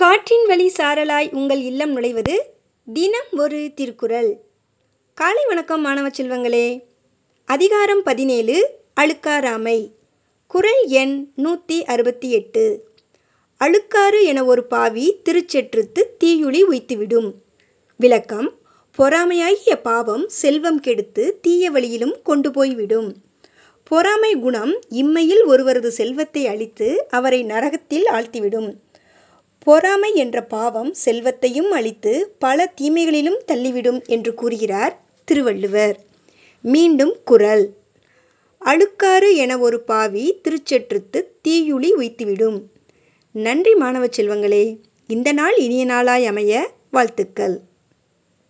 காற்றின் வழி சாரலாய் உங்கள் இல்லம் நுழைவது தினம் ஒரு திருக்குறள். காலை வணக்கம் மாணவ செல்வங்களே. அதிகாரம் பதினேழு அழுக்காராமை குறள் எண் நூற்றி அறுபத்தி எட்டு. அழுக்காறு என ஒரு பாவி திருச்செற்றுத்து தீயுளி உய்த்துவிடும். விளக்கம் பொறாமையாகிய பாவம் செல்வம் கெடுத்து தீய வழியிலும் கொண்டு போய்விடும். பொறாமை குணம் இம்மையில் ஒருவரது செல்வத்தை அழித்து அவரை நரகத்தில் ஆழ்த்திவிடும். பொறாமை என்ற பாவம் செல்வத்தையும் அழித்து பல தீமைகளிலும் தள்ளிவிடும் என்று கூறுகிறார் திருவள்ளுவர். மீண்டும் குரல். அழுக்காறு என ஒரு பாவி திருச்செற்றுத்து தீயுளி உய்த்துவிடும். நன்றி மாணவ செல்வங்களே. இந்த நாள் இனிய நாளாய் அமைய வாழ்த்துக்கள்.